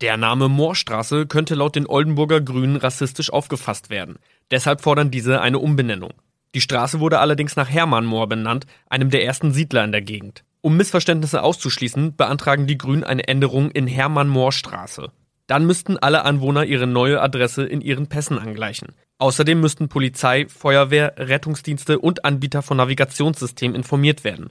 Der Name Moorstraße könnte laut den Oldenburger Grünen rassistisch aufgefasst werden. Deshalb fordern diese eine Umbenennung. Die Straße wurde allerdings nach Hermann Moor benannt, einem der ersten Siedler in der Gegend. Um Missverständnisse auszuschließen, beantragen die Grünen eine Änderung in Hermann Moor Straße. Dann müssten alle Anwohner ihre neue Adresse in ihren Pässen angleichen. Außerdem müssten Polizei, Feuerwehr, Rettungsdienste und Anbieter von Navigationssystemen informiert werden.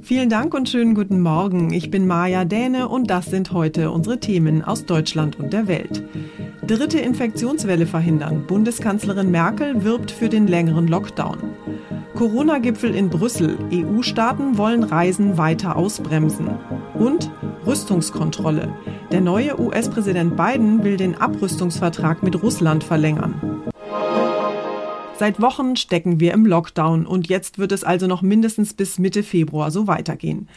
Vielen Dank und schönen guten Morgen. Ich bin Maja Däne und das sind heute unsere Themen aus Deutschland und der Welt. Dritte Infektionswelle verhindern. Bundeskanzlerin Merkel wirbt für den längeren Lockdown. Corona-Gipfel in Brüssel. EU-Staaten wollen Reisen weiter ausbremsen. Und Rüstungskontrolle. Der neue US-Präsident Biden will den Abrüstungsvertrag mit Russland verlängern. Seit Wochen stecken wir im Lockdown und jetzt wird es also noch mindestens bis Mitte Februar so weitergehen.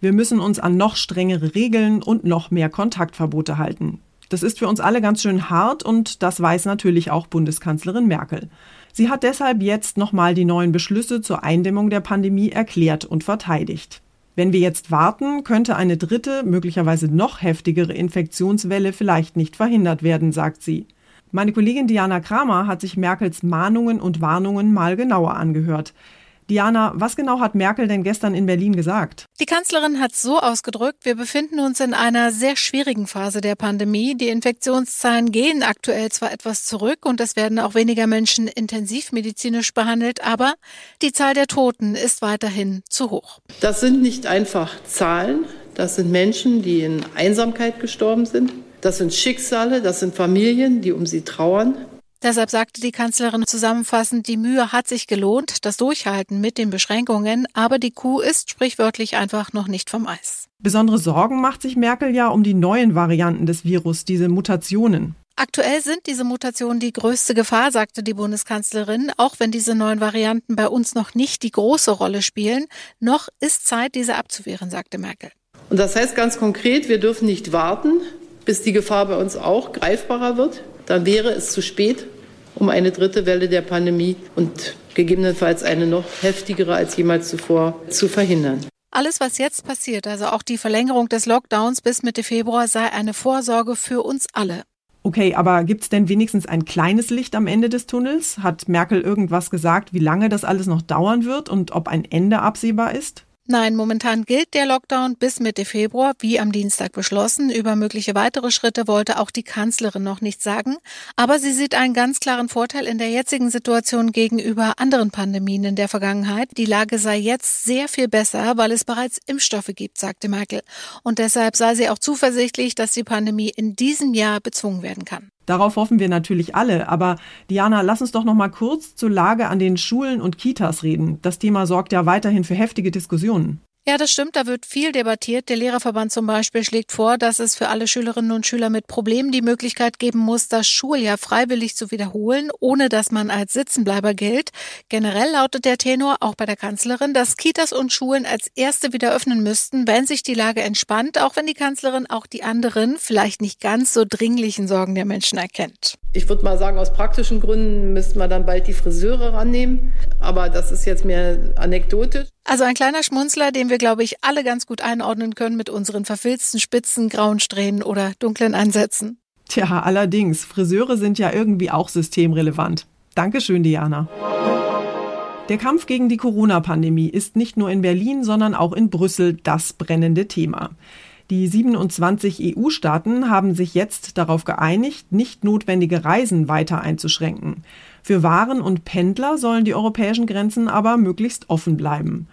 Wir müssen uns an noch strengere Regeln und noch mehr Kontaktverbote halten. Das ist für uns alle ganz schön hart und das weiß natürlich auch Bundeskanzlerin Merkel. Sie hat deshalb jetzt nochmal die neuen Beschlüsse zur Eindämmung der Pandemie erklärt und verteidigt. Wenn wir jetzt warten, könnte eine dritte, möglicherweise noch heftigere Infektionswelle vielleicht nicht verhindert werden, sagt sie. Meine Kollegin Diana Kramer hat sich Merkels Mahnungen und Warnungen mal genauer angehört. Diana, was genau hat Merkel denn gestern in Berlin gesagt? Die Kanzlerin hat so ausgedrückt, wir befinden uns in einer sehr schwierigen Phase der Pandemie. Die Infektionszahlen gehen aktuell zwar etwas zurück und es werden auch weniger Menschen intensivmedizinisch behandelt, aber die Zahl der Toten ist weiterhin zu hoch. Das sind nicht einfach Zahlen, das sind Menschen, die in Einsamkeit gestorben sind. Das sind Schicksale, das sind Familien, die um sie trauern. Deshalb sagte die Kanzlerin zusammenfassend, die Mühe hat sich gelohnt, das Durchhalten mit den Beschränkungen, aber die Kuh ist sprichwörtlich einfach noch nicht vom Eis. Besondere Sorgen macht sich Merkel ja um die neuen Varianten des Virus, diese Mutationen. Aktuell sind diese Mutationen die größte Gefahr, sagte die Bundeskanzlerin, auch wenn diese neuen Varianten bei uns noch nicht die große Rolle spielen. Noch ist Zeit, diese abzuwehren, sagte Merkel. Und das heißt ganz konkret, wir dürfen nicht warten, bis die Gefahr bei uns auch greifbarer wird. Dann wäre es zu spät, um eine dritte Welle der Pandemie und gegebenenfalls eine noch heftigere als jemals zuvor zu verhindern. Alles, was jetzt passiert, also auch die Verlängerung des Lockdowns bis Mitte Februar, sei eine Vorsorge für uns alle. Okay, aber gibt es denn wenigstens ein kleines Licht am Ende des Tunnels? Hat Merkel irgendwas gesagt, wie lange das alles noch dauern wird und ob ein Ende absehbar ist? Nein, momentan gilt der Lockdown bis Mitte Februar, wie am Dienstag beschlossen. Über mögliche weitere Schritte wollte auch die Kanzlerin noch nicht sagen. Aber sie sieht einen ganz klaren Vorteil in der jetzigen Situation gegenüber anderen Pandemien in der Vergangenheit. Die Lage sei jetzt sehr viel besser, weil es bereits Impfstoffe gibt, sagte Merkel. Und deshalb sei sie auch zuversichtlich, dass die Pandemie in diesem Jahr bezwungen werden kann. Darauf hoffen wir natürlich alle. Aber Diana, lass uns doch noch mal kurz zur Lage an den Schulen und Kitas reden. Das Thema sorgt ja weiterhin für heftige Diskussionen. Ja, das stimmt, da wird viel debattiert. Der Lehrerverband zum Beispiel schlägt vor, dass es für alle Schülerinnen und Schüler mit Problemen die Möglichkeit geben muss, das Schuljahr freiwillig zu wiederholen, ohne dass man als Sitzenbleiber gilt. Generell lautet der Tenor auch bei der Kanzlerin, dass Kitas und Schulen als erste wieder öffnen müssten, wenn sich die Lage entspannt, auch wenn die Kanzlerin auch die anderen, vielleicht nicht ganz so dringlichen Sorgen der Menschen erkennt. Ich würde mal sagen, aus praktischen Gründen müssten wir dann bald die Friseure rannehmen. Aber das ist jetzt mehr anekdotisch. Also ein kleiner Schmunzler, den wir, glaube ich, alle ganz gut einordnen können mit unseren verfilzten Spitzen, grauen Strähnen oder dunklen Ansätzen. Tja, allerdings, Friseure sind ja irgendwie auch systemrelevant. Dankeschön, Diana. Der Kampf gegen die Corona-Pandemie ist nicht nur in Berlin, sondern auch in Brüssel das brennende Thema. Die 27 EU-Staaten haben sich jetzt darauf geeinigt, nicht notwendige Reisen weiter einzuschränken. Für Waren und Pendler sollen die europäischen Grenzen aber möglichst offen bleiben.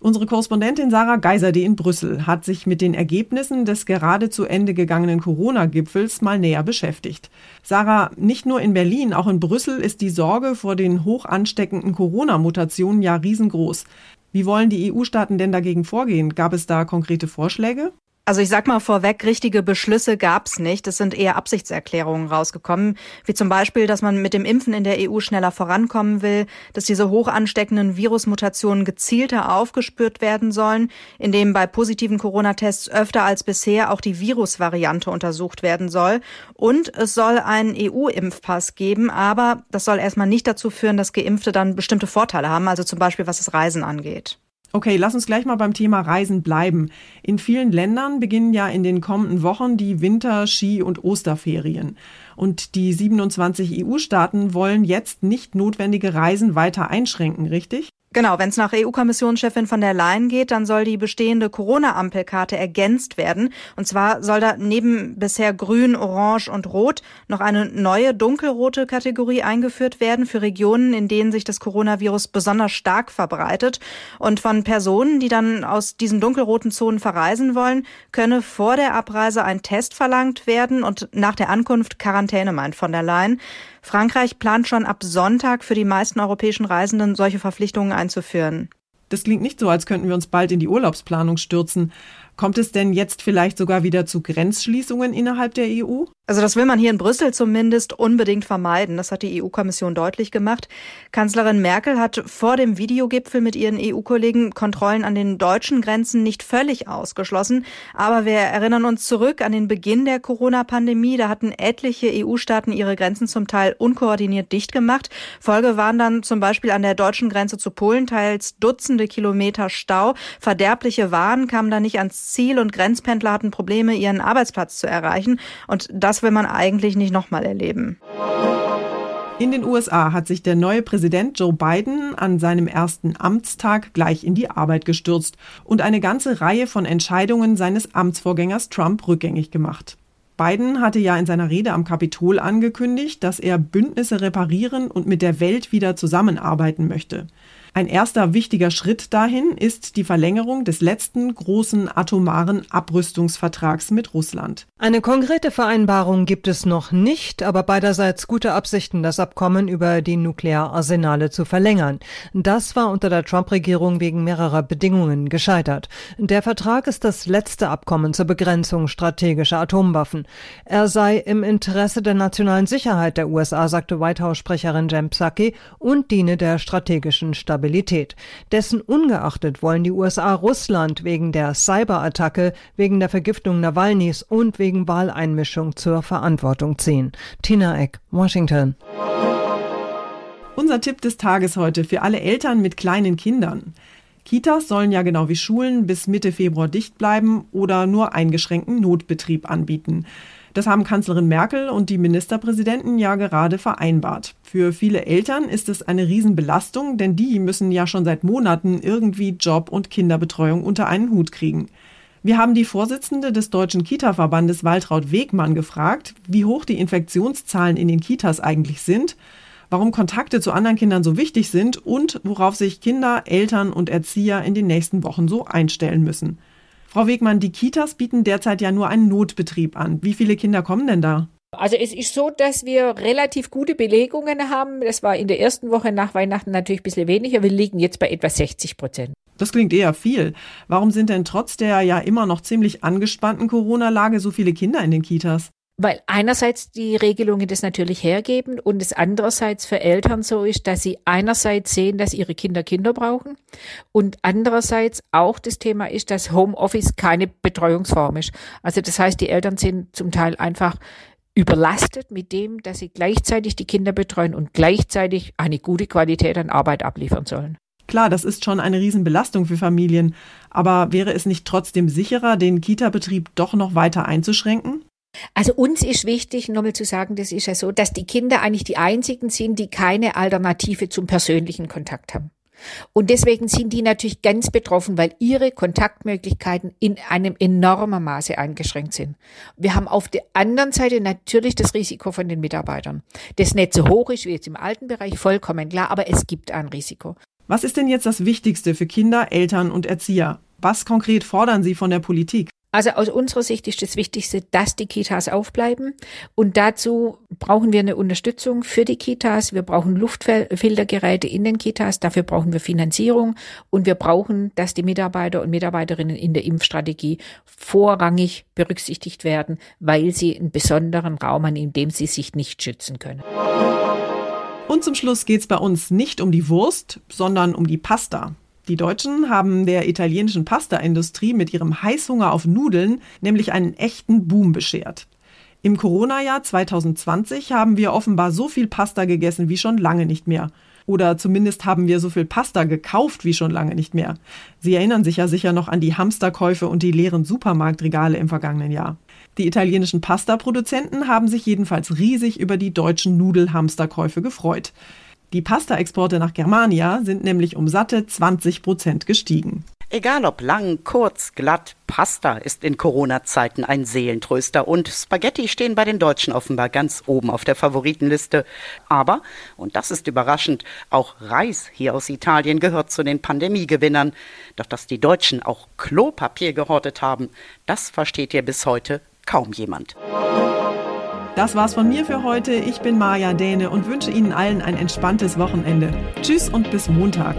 Unsere Korrespondentin Sarah Geiserde in Brüssel hat sich mit den Ergebnissen des gerade zu Ende gegangenen Corona-Gipfels mal näher beschäftigt. Sarah, nicht nur in Berlin, auch in Brüssel ist die Sorge vor den hoch ansteckenden Corona-Mutationen ja riesengroß. Wie wollen die EU-Staaten denn dagegen vorgehen? Gab es da konkrete Vorschläge? Also ich sag mal vorweg, richtige Beschlüsse gab's nicht. Es sind eher Absichtserklärungen rausgekommen, wie zum Beispiel, dass man mit dem Impfen in der EU schneller vorankommen will, dass diese hoch ansteckenden Virusmutationen gezielter aufgespürt werden sollen, indem bei positiven Corona-Tests öfter als bisher auch die Virusvariante untersucht werden soll. Und es soll einen EU-Impfpass geben, aber das soll erstmal nicht dazu führen, dass Geimpfte dann bestimmte Vorteile haben, also zum Beispiel was das Reisen angeht. Okay, lass uns gleich mal beim Thema Reisen bleiben. In vielen Ländern beginnen ja in den kommenden Wochen die Winter-, Ski- und Osterferien. Und die 27 EU-Staaten wollen jetzt nicht notwendige Reisen weiter einschränken, richtig? Genau, wenn es nach EU-Kommissionschefin von der Leyen geht, dann soll die bestehende Corona-Ampelkarte ergänzt werden. Und zwar soll da neben bisher grün, orange und rot noch eine neue dunkelrote Kategorie eingeführt werden für Regionen, in denen sich das Coronavirus besonders stark verbreitet. Und von Personen, die dann aus diesen dunkelroten Zonen verreisen wollen, könne vor der Abreise ein Test verlangt werden und nach der Ankunft Quarantäne, meint von der Leyen. Frankreich plant schon ab Sonntag für die meisten europäischen Reisenden solche Verpflichtungen einzuführen. Das klingt nicht so, als könnten wir uns bald in die Urlaubsplanung stürzen. Kommt es denn jetzt vielleicht sogar wieder zu Grenzschließungen innerhalb der EU? Also das will man hier in Brüssel zumindest unbedingt vermeiden. Das hat die EU-Kommission deutlich gemacht. Kanzlerin Merkel hat vor dem Videogipfel mit ihren EU-Kollegen Kontrollen an den deutschen Grenzen nicht völlig ausgeschlossen. Aber wir erinnern uns zurück an den Beginn der Corona-Pandemie. Da hatten etliche EU-Staaten ihre Grenzen zum Teil unkoordiniert dicht gemacht. Folge waren dann zum Beispiel an der deutschen Grenze zu Polen teils Dutzende Kilometer Stau. Verderbliche Waren kamen da nicht ans Ziel und Grenzpendler hatten Probleme, ihren Arbeitsplatz zu erreichen. Und das will man eigentlich nicht nochmal erleben. In den USA hat sich der neue Präsident Joe Biden an seinem ersten Amtstag gleich in die Arbeit gestürzt und eine ganze Reihe von Entscheidungen seines Amtsvorgängers Trump rückgängig gemacht. Biden hatte ja in seiner Rede am Kapitol angekündigt, dass er Bündnisse reparieren und mit der Welt wieder zusammenarbeiten möchte. Ein erster wichtiger Schritt dahin ist die Verlängerung des letzten großen atomaren Abrüstungsvertrags mit Russland. Eine konkrete Vereinbarung gibt es noch nicht, aber beiderseits gute Absichten, das Abkommen über die Nukleararsenale zu verlängern. Das war unter der Trump-Regierung wegen mehrerer Bedingungen gescheitert. Der Vertrag ist das letzte Abkommen zur Begrenzung strategischer Atomwaffen. Er sei im Interesse der nationalen Sicherheit der USA, sagte White House-Sprecherin Jen Psaki, und diene der strategischen Stabilität. Stabilität. Dessen ungeachtet wollen die USA Russland wegen der Cyberattacke, wegen der Vergiftung Nawalnys und wegen Wahleinmischung zur Verantwortung ziehen. Tina Eck, Washington. Unser Tipp des Tages heute für alle Eltern mit kleinen Kindern. Kitas sollen ja genau wie Schulen bis Mitte Februar dicht bleiben oder nur eingeschränkten Notbetrieb anbieten. Das haben Kanzlerin Merkel und die Ministerpräsidenten ja gerade vereinbart. Für viele Eltern ist es eine Riesenbelastung, denn die müssen ja schon seit Monaten irgendwie Job und Kinderbetreuung unter einen Hut kriegen. Wir haben die Vorsitzende des Deutschen Kita-Verbandes Waltraud Wegmann gefragt, wie hoch die Infektionszahlen in den Kitas eigentlich sind, warum Kontakte zu anderen Kindern so wichtig sind und worauf sich Kinder, Eltern und Erzieher in den nächsten Wochen so einstellen müssen. Frau Wegmann, die Kitas bieten derzeit ja nur einen Notbetrieb an. Wie viele Kinder kommen denn da? Also es ist so, dass wir relativ gute Belegungen haben. Das war in der ersten Woche nach Weihnachten natürlich ein bisschen weniger. Wir liegen jetzt bei etwa 60 Prozent. Das klingt eher viel. Warum sind denn trotz der ja immer noch ziemlich angespannten Corona-Lage so viele Kinder in den Kitas? Weil einerseits die Regelungen das natürlich hergeben und es andererseits für Eltern so ist, dass sie einerseits sehen, dass ihre Kinder Kinder brauchen und andererseits auch das Thema ist, dass Homeoffice keine Betreuungsform ist. Also das heißt, die Eltern sind zum Teil einfach überlastet mit dem, dass sie gleichzeitig die Kinder betreuen und gleichzeitig eine gute Qualität an Arbeit abliefern sollen. Klar, das ist schon eine Riesenbelastung für Familien. Aber wäre es nicht trotzdem sicherer, den Kita-Betrieb doch noch weiter einzuschränken? Also uns ist wichtig, nochmal zu sagen, das ist ja so, dass die Kinder eigentlich die einzigen sind, die keine Alternative zum persönlichen Kontakt haben. Und deswegen sind die natürlich ganz betroffen, weil ihre Kontaktmöglichkeiten in einem enormen Maße eingeschränkt sind. Wir haben auf der anderen Seite natürlich das Risiko von den Mitarbeitern. Das nicht so hoch ist wie jetzt im alten Bereich, vollkommen klar, aber es gibt ein Risiko. Was ist denn jetzt das Wichtigste für Kinder, Eltern und Erzieher? Was konkret fordern Sie von der Politik? Also aus unserer Sicht ist das Wichtigste, dass die Kitas aufbleiben. Und dazu brauchen wir eine Unterstützung für die Kitas. Wir brauchen Luftfiltergeräte in den Kitas. Dafür brauchen wir Finanzierung. Und wir brauchen, dass die Mitarbeiter und Mitarbeiterinnen in der Impfstrategie vorrangig berücksichtigt werden, weil sie einen besonderen Raum haben, in dem sie sich nicht schützen können. Und zum Schluss geht es bei uns nicht um die Wurst, sondern um die Pasta. Die Deutschen haben der italienischen Pasta-Industrie mit ihrem Heißhunger auf Nudeln nämlich einen echten Boom beschert. Im Corona-Jahr 2020 haben wir offenbar so viel Pasta gegessen wie schon lange nicht mehr. Oder zumindest haben wir so viel Pasta gekauft wie schon lange nicht mehr. Sie erinnern sich ja sicher noch an die Hamsterkäufe und die leeren Supermarktregale im vergangenen Jahr. Die italienischen Pasta-Produzenten haben sich jedenfalls riesig über die deutschen Nudelhamsterkäufe gefreut. Die Pasta-Exporte nach Germania sind nämlich um satte 20 Prozent gestiegen. Egal ob lang, kurz, glatt, Pasta ist in Corona-Zeiten ein Seelentröster und Spaghetti stehen bei den Deutschen offenbar ganz oben auf der Favoritenliste. Aber, und das ist überraschend, auch Reis hier aus Italien gehört zu den Pandemiegewinnern. Doch dass die Deutschen auch Klopapier gehortet haben, das versteht hier bis heute kaum jemand. Das war's von mir für heute. Ich bin Maja Däne und wünsche Ihnen allen ein entspanntes Wochenende. Tschüss und bis Montag.